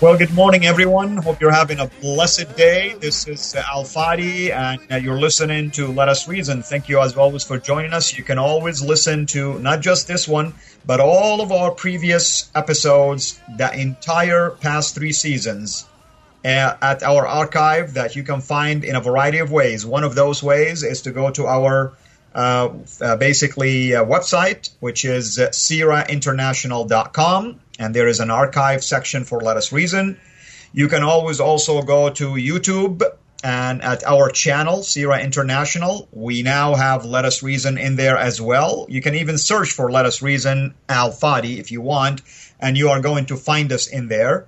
Well, good morning, everyone. Hope you're having a blessed day. This is uh, Al Fadi, and uh, you're listening to Let Us Reason. Thank you, as always, for joining us. You can always listen to not just this one, but all of our previous episodes, the entire past three seasons, uh, at our archive that you can find in a variety of ways. One of those ways is to go to our uh, basically website, which is cirainternational.com and there is an archive section for Let Us Reason. You can always also go to YouTube and at our channel, CIRA International, we now have Let Us Reason in there as well. You can even search for Let Us Reason Al Fadi if you want, and you are going to find us in there.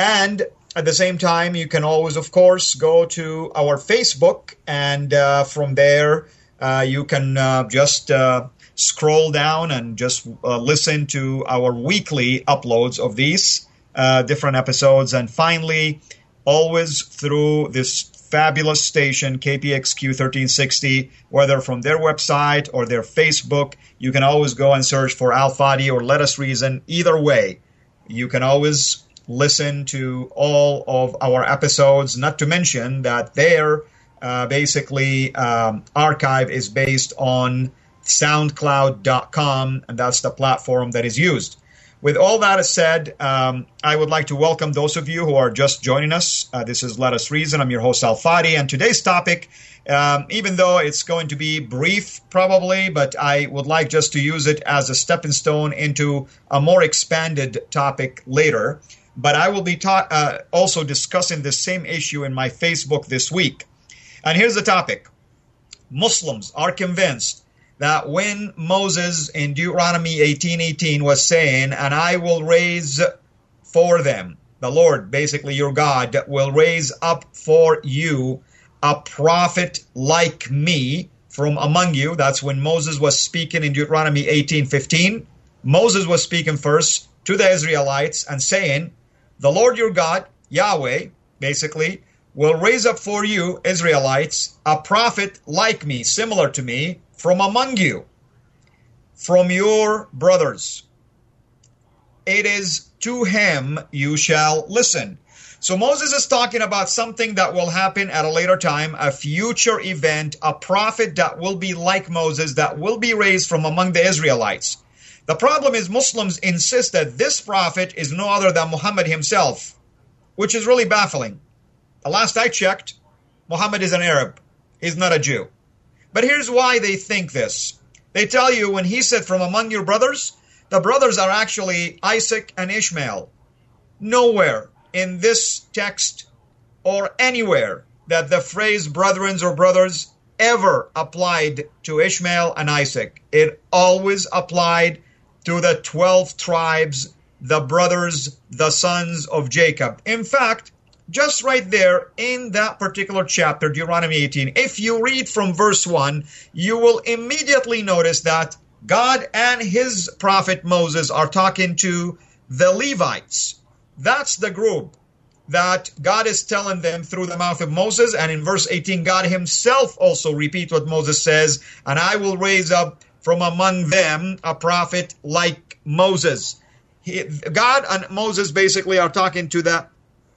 And at the same time, you can always, of course, go to our Facebook, and uh, from there, uh, you can uh, just uh, scroll down and just uh, listen to our weekly uploads of these uh, different episodes. And finally, always through this fabulous station, KPXQ 1360, whether from their website or their Facebook, you can always go and search for Al Fadi or Let Us Reason. Either way, you can always listen to all of our episodes, not to mention that their uh, basically um, archive is based on soundcloud.com, and that's the platform that is used. With all that said, um, I would like to welcome those of you who are just joining us. Uh, this is Let Us Reason. I'm your host, Al Fadi, and today's topic, um, even though it's going to be brief probably, but I would like just to use it as a stepping stone into a more expanded topic later. But I will be ta- uh, also discussing the same issue in my Facebook this week. And here's the topic Muslims are convinced that when Moses in Deuteronomy 18:18 was saying, "And I will raise for them, the Lord, basically your God, will raise up for you a prophet like me from among you." That's when Moses was speaking in Deuteronomy 18:15. Moses was speaking first to the Israelites and saying, "The Lord your God, Yahweh, basically, will raise up for you, Israelites, a prophet like me, similar to me, from among you, from your brothers. It is to him you shall listen. So Moses is talking about something that will happen at a later time, a future event, a prophet that will be like Moses, that will be raised from among the Israelites. The problem is Muslims insist that this prophet is no other than Muhammad himself, which is really baffling. Last I checked, Muhammad is an Arab. He's not a Jew. But here's why they think this. They tell you when he said, From among your brothers, the brothers are actually Isaac and Ishmael. Nowhere in this text or anywhere that the phrase brethren or brothers ever applied to Ishmael and Isaac. It always applied to the 12 tribes, the brothers, the sons of Jacob. In fact, just right there in that particular chapter, Deuteronomy 18, if you read from verse 1, you will immediately notice that God and his prophet Moses are talking to the Levites. That's the group that God is telling them through the mouth of Moses. And in verse 18, God himself also repeats what Moses says, and I will raise up from among them a prophet like Moses. He, God and Moses basically are talking to the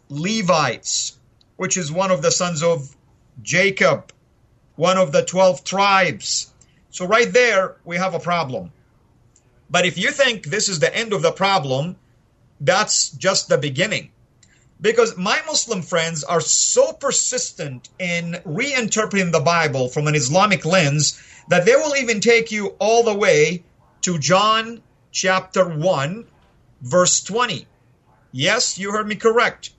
Levites, which is one of the sons of Jacob, one of the 12 tribes. So, right there, we have a problem. But if you think this is the end of the problem, that's just the beginning. Because my Muslim friends are so persistent in reinterpreting the Bible from an Islamic lens that they will even take you all the way to John chapter 1, verse 20. Yes, you heard me correct.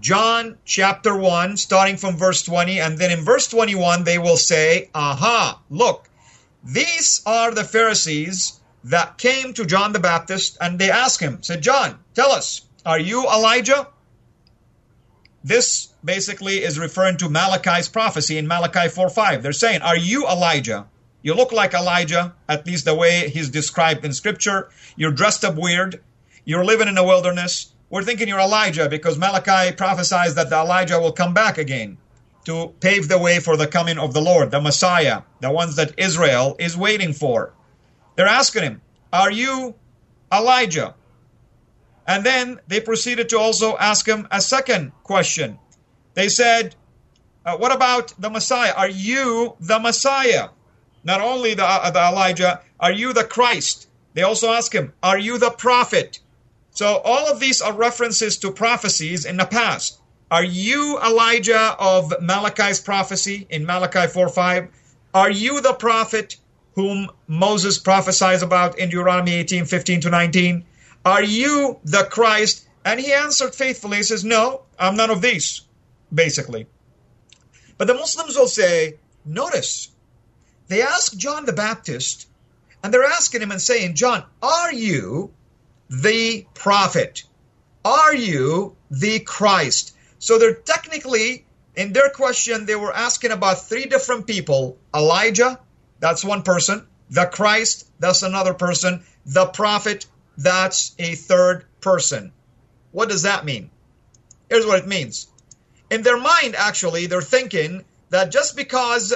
John chapter 1, starting from verse 20, and then in verse 21, they will say, Aha, look, these are the Pharisees that came to John the Baptist and they asked him, said, John, tell us, are you Elijah? This basically is referring to Malachi's prophecy in Malachi 4 5. They're saying, Are you Elijah? You look like Elijah, at least the way he's described in Scripture. You're dressed up weird. You're living in the wilderness. We're thinking you're Elijah because Malachi prophesies that the Elijah will come back again to pave the way for the coming of the Lord, the Messiah, the ones that Israel is waiting for. They're asking him, Are you Elijah? And then they proceeded to also ask him a second question. They said, uh, What about the Messiah? Are you the Messiah? Not only the, uh, the Elijah, are you the Christ? They also ask him, Are you the prophet? So all of these are references to prophecies in the past. Are you Elijah of Malachi's prophecy in Malachi 4 5? Are you the prophet whom Moses prophesies about in Deuteronomy 18 15 to 19? Are you the Christ? And he answered faithfully, he says, No, I'm none of these, basically. But the Muslims will say, Notice, they ask John the Baptist, and they're asking him and saying, John, are you the prophet? Are you the Christ? So they're technically, in their question, they were asking about three different people Elijah, that's one person, the Christ, that's another person, the prophet, that's a third person. What does that mean? Here's what it means. In their mind, actually, they're thinking that just because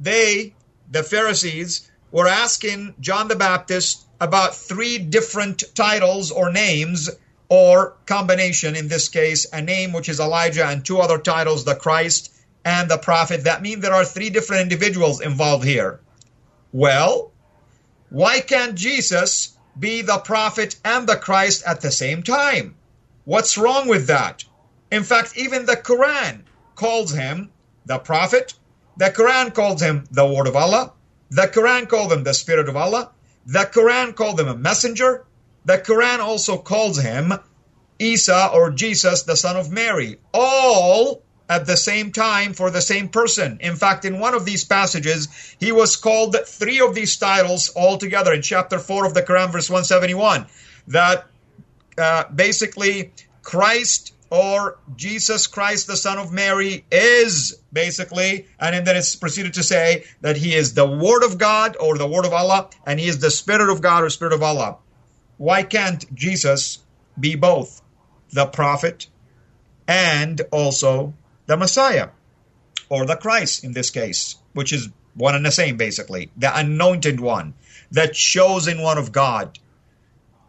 they, the Pharisees, were asking John the Baptist about three different titles or names or combination, in this case, a name which is Elijah and two other titles, the Christ and the prophet. That means there are three different individuals involved here. Well, why can't Jesus be the prophet and the Christ at the same time? What's wrong with that? In fact, even the Quran calls him the prophet. The Quran calls him the word of Allah. The Quran called him the spirit of Allah. The Quran called him a messenger. The Quran also calls him Isa or Jesus, the son of Mary. All at the same time for the same person. In fact, in one of these passages, he was called three of these titles altogether in chapter 4 of the Quran, verse 171. That uh, basically Christ or Jesus Christ, the Son of Mary, is basically, and then it's proceeded to say that he is the Word of God or the Word of Allah, and he is the Spirit of God or Spirit of Allah. Why can't Jesus be both the prophet and also the Messiah or the Christ in this case, which is one and the same basically, the anointed one, the chosen one of God.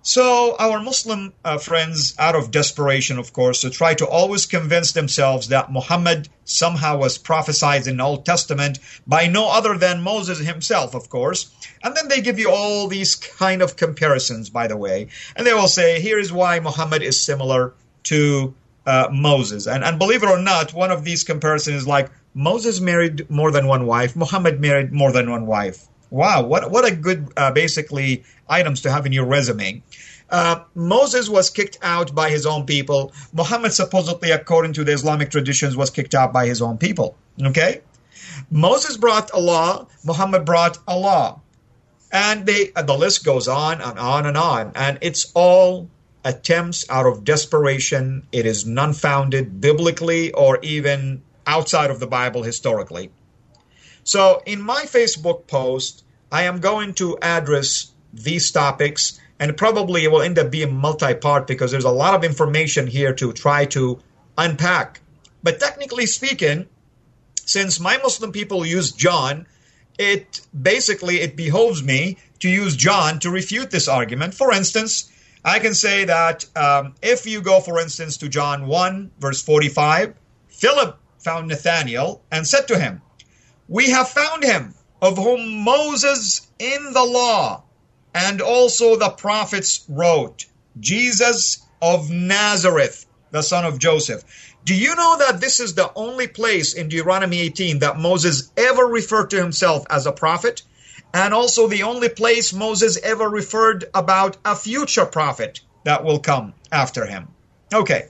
So, our Muslim uh, friends, out of desperation, of course, to try to always convince themselves that Muhammad somehow was prophesied in the Old Testament by no other than Moses himself, of course. And then they give you all these kind of comparisons, by the way. And they will say, here is why Muhammad is similar to uh, Moses. And, and believe it or not, one of these comparisons is like Moses married more than one wife, Muhammad married more than one wife. Wow, what what a good uh, basically items to have in your resume. Uh, Moses was kicked out by his own people. Muhammad supposedly, according to the Islamic traditions, was kicked out by his own people. Okay, Moses brought a law. Muhammad brought a law, and they the list goes on and on and on, and it's all attempts out of desperation. It is none founded biblically or even outside of the Bible historically. So, in my Facebook post, I am going to address these topics, and probably it will end up being multi part because there's a lot of information here to try to unpack. But technically speaking, since my Muslim people use John, it basically it behoves me to use John to refute this argument. For instance, I can say that um, if you go, for instance, to John 1, verse 45, Philip found Nathanael and said to him, We have found him of whom Moses in the law and also the prophets wrote, Jesus of Nazareth, the son of Joseph. Do you know that this is the only place in Deuteronomy 18 that Moses ever referred to himself as a prophet? And also the only place Moses ever referred about a future prophet that will come after him. Okay.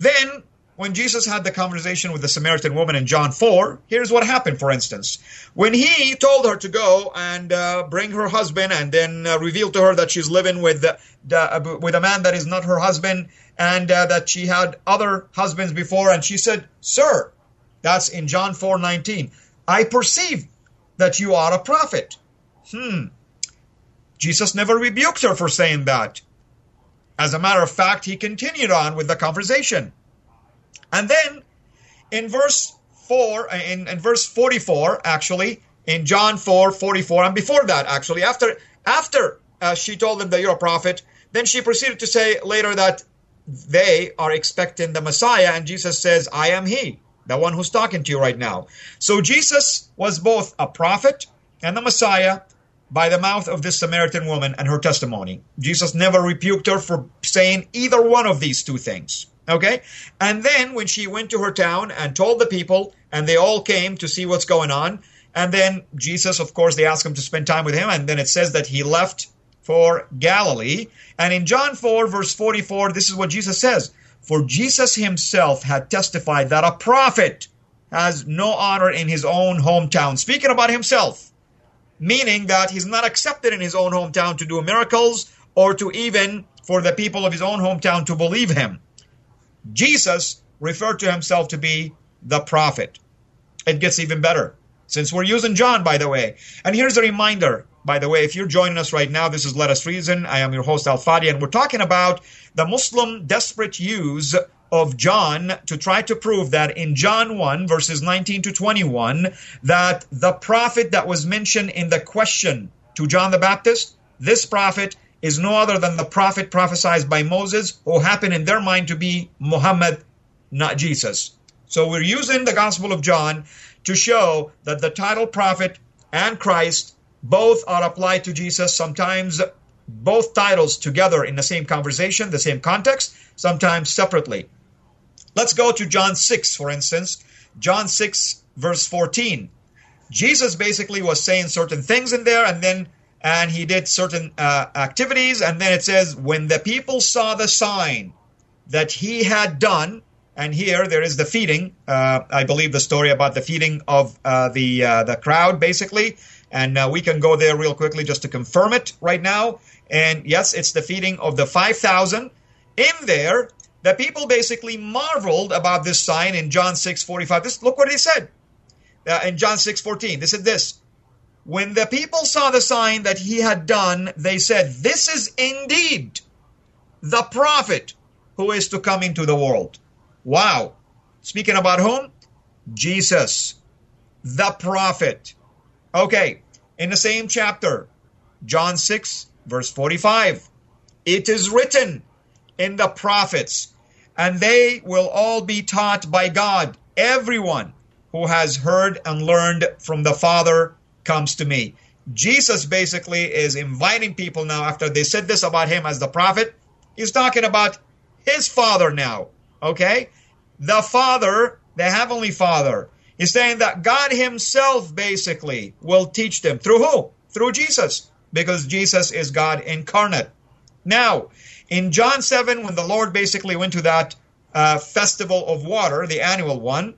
Then when Jesus had the conversation with the Samaritan woman in John 4, here's what happened, for instance. When he told her to go and uh, bring her husband and then uh, reveal to her that she's living with, the, the, uh, with a man that is not her husband and uh, that she had other husbands before, and she said, Sir, that's in John 4 19, I perceive that you are a prophet. Hmm. Jesus never rebuked her for saying that. As a matter of fact, he continued on with the conversation. And then in verse 4, in, in verse 44, actually, in John 4, 44, and before that, actually, after after uh, she told them that you're a prophet, then she proceeded to say later that they are expecting the Messiah, and Jesus says, I am he, the one who's talking to you right now. So Jesus was both a prophet and the Messiah by the mouth of this Samaritan woman and her testimony. Jesus never rebuked her for saying either one of these two things. Okay? And then when she went to her town and told the people, and they all came to see what's going on, and then Jesus, of course, they asked him to spend time with him, and then it says that he left for Galilee. And in John 4, verse 44, this is what Jesus says For Jesus himself had testified that a prophet has no honor in his own hometown. Speaking about himself, meaning that he's not accepted in his own hometown to do miracles or to even for the people of his own hometown to believe him. Jesus referred to himself to be the prophet. It gets even better since we're using John, by the way. And here's a reminder, by the way, if you're joining us right now, this is Let Us Reason. I am your host, Al Fadi, and we're talking about the Muslim desperate use of John to try to prove that in John 1, verses 19 to 21, that the prophet that was mentioned in the question to John the Baptist, this prophet is no other than the prophet prophesied by Moses, who happened in their mind to be Muhammad, not Jesus. So we're using the Gospel of John to show that the title prophet and Christ both are applied to Jesus, sometimes both titles together in the same conversation, the same context, sometimes separately. Let's go to John 6, for instance. John 6, verse 14. Jesus basically was saying certain things in there, and then and he did certain uh, activities. And then it says, when the people saw the sign that he had done, and here there is the feeding. Uh, I believe the story about the feeding of uh, the uh, the crowd, basically. And uh, we can go there real quickly just to confirm it right now. And yes, it's the feeding of the five thousand. In there, the people basically marveled about this sign in John six forty five. This look what he said uh, in John six fourteen. They said this. When the people saw the sign that he had done, they said, This is indeed the prophet who is to come into the world. Wow. Speaking about whom? Jesus, the prophet. Okay, in the same chapter, John 6, verse 45. It is written in the prophets, and they will all be taught by God. Everyone who has heard and learned from the Father comes to me. Jesus basically is inviting people now, after they said this about him as the prophet, he's talking about his father now. Okay? The father, the heavenly father. He's saying that God himself basically will teach them. Through who? Through Jesus. Because Jesus is God incarnate. Now, in John 7, when the Lord basically went to that uh, festival of water, the annual one,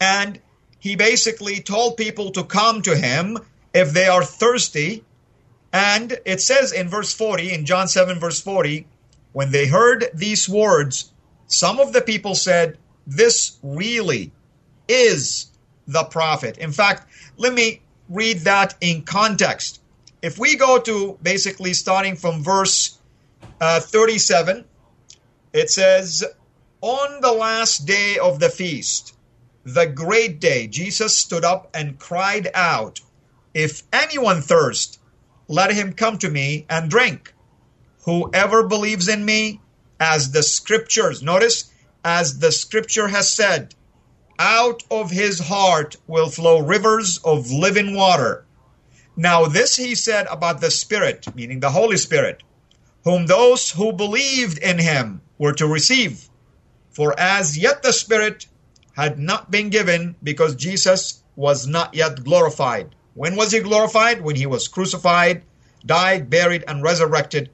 and he basically told people to come to him if they are thirsty. And it says in verse 40, in John 7, verse 40, when they heard these words, some of the people said, This really is the prophet. In fact, let me read that in context. If we go to basically starting from verse uh, 37, it says, On the last day of the feast, the great day, Jesus stood up and cried out, If anyone thirst, let him come to me and drink. Whoever believes in me, as the scriptures, notice, as the scripture has said, out of his heart will flow rivers of living water. Now, this he said about the Spirit, meaning the Holy Spirit, whom those who believed in him were to receive. For as yet the Spirit had not been given because Jesus was not yet glorified. When was he glorified? When he was crucified, died, buried, and resurrected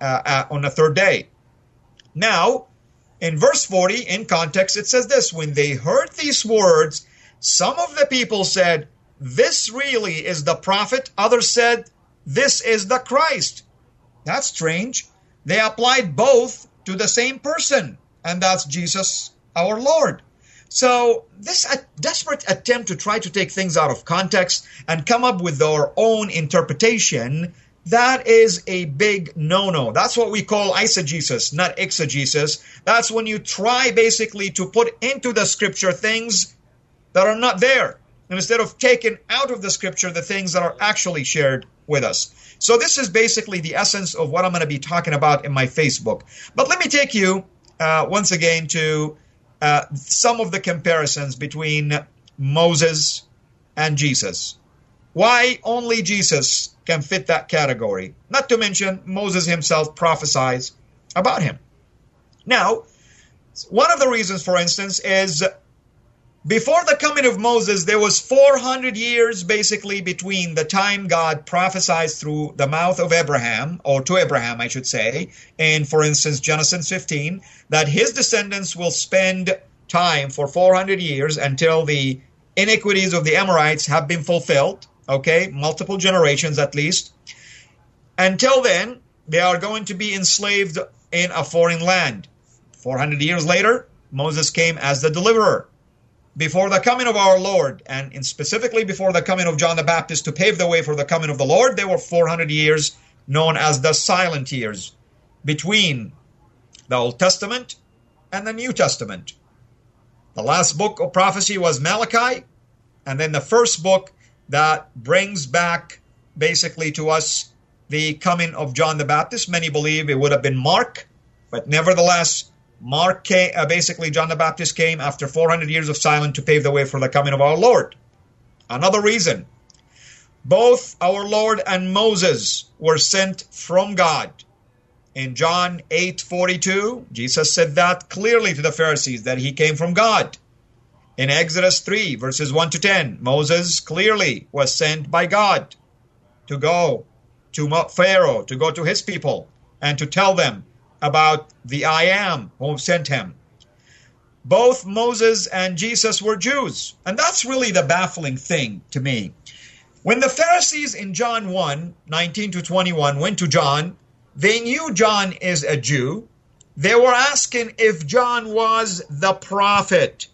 uh, uh, on the third day. Now, in verse 40, in context, it says this When they heard these words, some of the people said, This really is the prophet. Others said, This is the Christ. That's strange. They applied both to the same person, and that's Jesus our Lord. So, this desperate attempt to try to take things out of context and come up with their own interpretation, that is a big no no. That's what we call eisegesis, not exegesis. That's when you try basically to put into the scripture things that are not there. Instead of taking out of the scripture the things that are actually shared with us. So, this is basically the essence of what I'm going to be talking about in my Facebook. But let me take you uh, once again to uh, some of the comparisons between Moses and Jesus. Why only Jesus can fit that category? Not to mention, Moses himself prophesies about him. Now, one of the reasons, for instance, is before the coming of Moses, there was 400 years basically between the time God prophesied through the mouth of Abraham, or to Abraham, I should say, in, for instance, Genesis 15, that his descendants will spend time for 400 years until the iniquities of the Amorites have been fulfilled, okay, multiple generations at least. Until then, they are going to be enslaved in a foreign land. 400 years later, Moses came as the deliverer before the coming of our Lord, and specifically before the coming of John the Baptist to pave the way for the coming of the Lord, there were 400 years known as the silent years between the Old Testament and the New Testament. The last book of prophecy was Malachi, and then the first book that brings back basically to us the coming of John the Baptist. Many believe it would have been Mark, but nevertheless, Mark came, uh, basically, John the Baptist came after 400 years of silence to pave the way for the coming of our Lord. Another reason both our Lord and Moses were sent from God. In John 8:42, Jesus said that clearly to the Pharisees that he came from God. In Exodus 3 verses 1 to 10, Moses clearly was sent by God to go to Pharaoh, to go to his people and to tell them about the I am who sent him. Both Moses and Jesus were Jews. And that's really the baffling thing to me. When the Pharisees in John 1 19 to 21 went to John, they knew John is a Jew. They were asking if John was the prophet.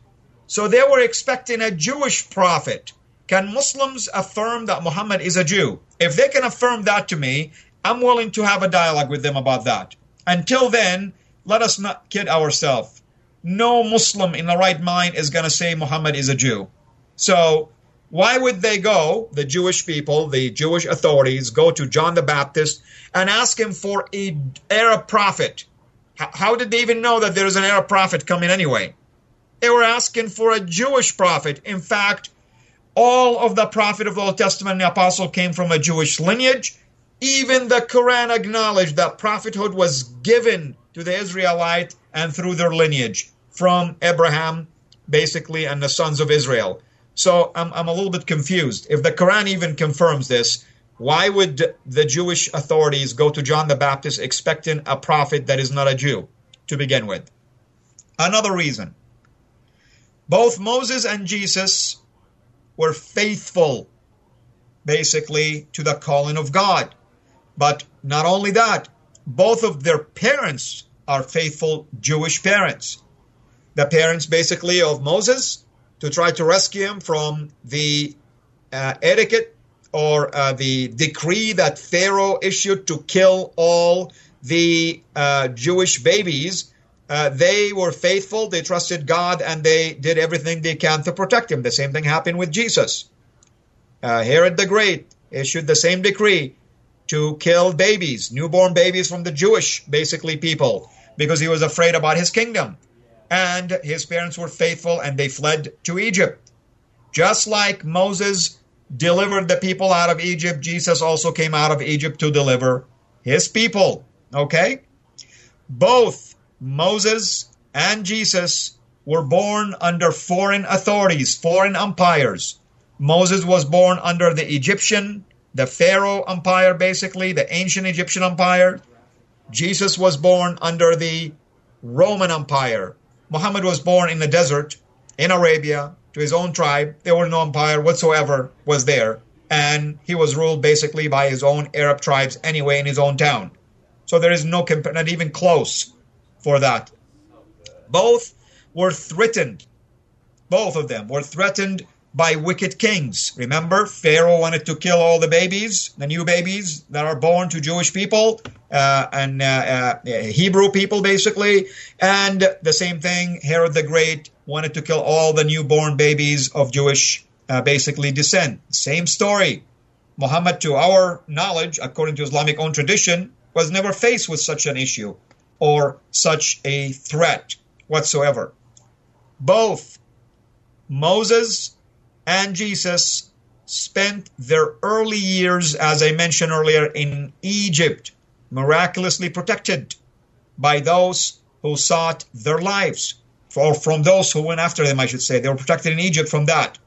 So they were expecting a Jewish prophet. Can Muslims affirm that Muhammad is a Jew? If they can affirm that to me, I'm willing to have a dialogue with them about that. Until then, let us not kid ourselves. No Muslim in the right mind is going to say Muhammad is a Jew. So, why would they go, the Jewish people, the Jewish authorities, go to John the Baptist and ask him for an Arab prophet? How did they even know that there is an Arab prophet coming anyway? They were asking for a Jewish prophet. In fact, all of the prophet of the Old Testament and the apostle came from a Jewish lineage. Even the Quran acknowledged that prophethood was given to the Israelite and through their lineage from Abraham, basically, and the sons of Israel. So I'm, I'm a little bit confused. If the Quran even confirms this, why would the Jewish authorities go to John the Baptist expecting a prophet that is not a Jew to begin with? Another reason both Moses and Jesus were faithful, basically, to the calling of God. But not only that, both of their parents are faithful Jewish parents. The parents, basically, of Moses to try to rescue him from the uh, etiquette or uh, the decree that Pharaoh issued to kill all the uh, Jewish babies. Uh, they were faithful, they trusted God, and they did everything they can to protect him. The same thing happened with Jesus. Uh, Herod the Great issued the same decree to kill babies, newborn babies from the Jewish, basically, people, because he was afraid about his kingdom. And his parents were faithful and they fled to Egypt. Just like Moses delivered the people out of Egypt, Jesus also came out of Egypt to deliver his people. Okay? Both Moses and Jesus were born under foreign authorities, foreign empires. Moses was born under the Egyptian, the Pharaoh empire, basically, the ancient Egyptian empire. Jesus was born under the Roman Empire. Muhammad was born in the desert in Arabia to his own tribe. There was no empire whatsoever was there. And he was ruled basically by his own Arab tribes anyway in his own town. So there is no, not even close for that. Both were threatened. Both of them were threatened by wicked kings. Remember, Pharaoh wanted to kill all the babies, the new babies that are born to Jewish people uh, and uh, uh, Hebrew people, basically. And the same thing, Herod the Great wanted to kill all the newborn babies of Jewish, uh, basically, descent. Same story. Muhammad, to our knowledge, according to Islamic own tradition, was never faced with such an issue or such a threat whatsoever. Both Moses and Jesus spent their early years, as I mentioned earlier, in Egypt, miraculously protected by those who sought their lives, or from those who went after them, I should say. They were protected in Egypt from that.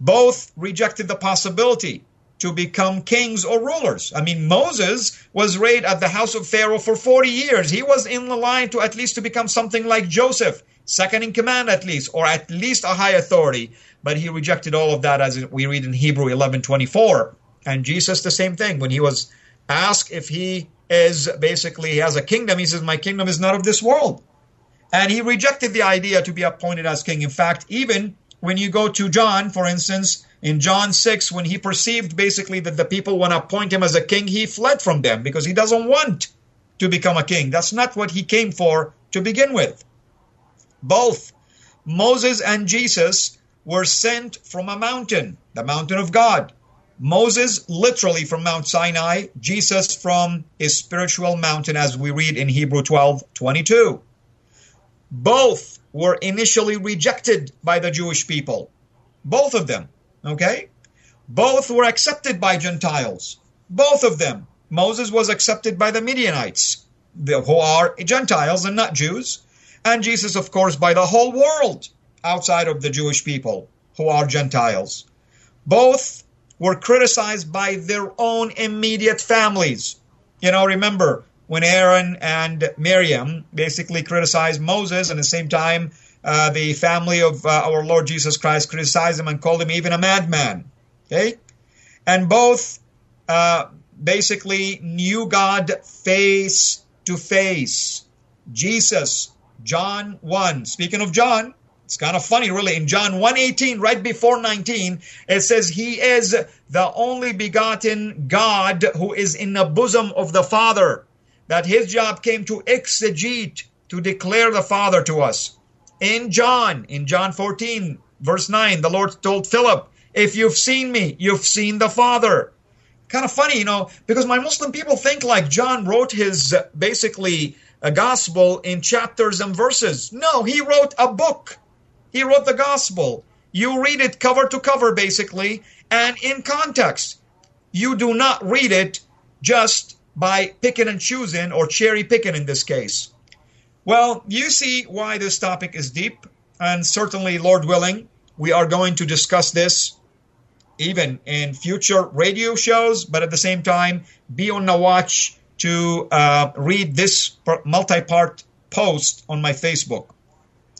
Both rejected the possibility to become kings or rulers. I mean, Moses was raised at the house of Pharaoh for 40 years. He was in the line to at least to become something like Joseph, second in command at least, or at least a high authority but he rejected all of that as we read in Hebrew 11:24. And Jesus the same thing when he was asked if he is basically he has a kingdom, he says my kingdom is not of this world. And he rejected the idea to be appointed as king. In fact, even when you go to John, for instance, in John 6, when he perceived basically that the people want to appoint him as a king, he fled from them because he doesn't want to become a king. That's not what he came for to begin with. Both Moses and Jesus were sent from a mountain, the mountain of God. Moses literally from Mount Sinai, Jesus from his spiritual mountain, as we read in Hebrew 12 22. Both were initially rejected by the Jewish people. Both of them, okay? Both were accepted by Gentiles. Both of them. Moses was accepted by the Midianites, who are Gentiles and not Jews. And Jesus, of course, by the whole world outside of the Jewish people who are Gentiles. Both were criticized by their own immediate families. You know, remember when Aaron and Miriam basically criticized Moses, and at the same time, uh, the family of uh, our Lord Jesus Christ criticized him and called him even a madman. Okay? And both uh, basically knew God face to face. Jesus, John 1. Speaking of John, it's kind of funny, really. In John 1:18, right before 19, it says, He is the only begotten God who is in the bosom of the Father. That his job came to exegete, to declare the Father to us. In John, in John 14, verse 9, the Lord told Philip, If you've seen me, you've seen the Father. Kind of funny, you know, because my Muslim people think like John wrote his basically a gospel in chapters and verses. No, he wrote a book he wrote the gospel. You read it cover to cover, basically, and in context. You do not read it just by picking and choosing or cherry picking in this case. Well, you see why this topic is deep, and certainly, Lord willing, we are going to discuss this even in future radio shows, but at the same time, be on the watch to uh, read this multi part post on my Facebook.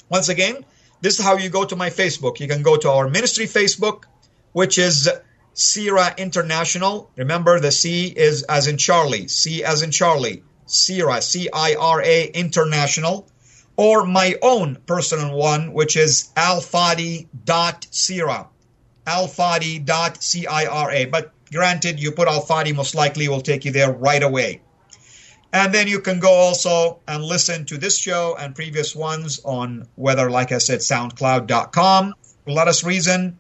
Once again, this is how you go to my Facebook. You can go to our ministry Facebook, which is CIRA International. Remember, the C is as in Charlie, C as in Charlie, CIRA, C I R A International. Or my own personal one, which is alfadi.cira, alfadi.cira. But granted, you put alfadi, most likely will take you there right away. And then you can go also and listen to this show and previous ones on whether, like I said, soundcloud.com, let us reason,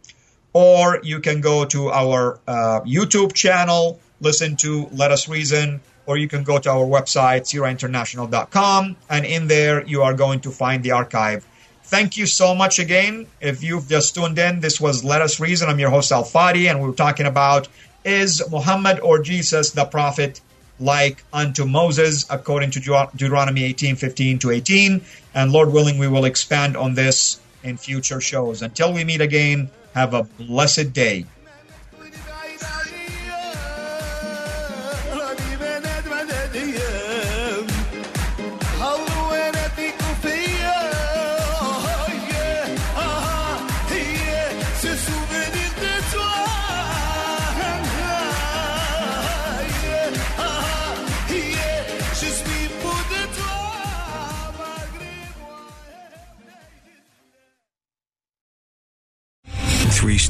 or you can go to our uh, YouTube channel, listen to Let Us Reason, or you can go to our website, cirainternational.com, and in there you are going to find the archive. Thank you so much again. If you've just tuned in, this was Let Us Reason. I'm your host, Al Fadi, and we we're talking about is Muhammad or Jesus the prophet like unto Moses, according to Deuteronomy 18 15 to 18. And Lord willing, we will expand on this in future shows. Until we meet again, have a blessed day.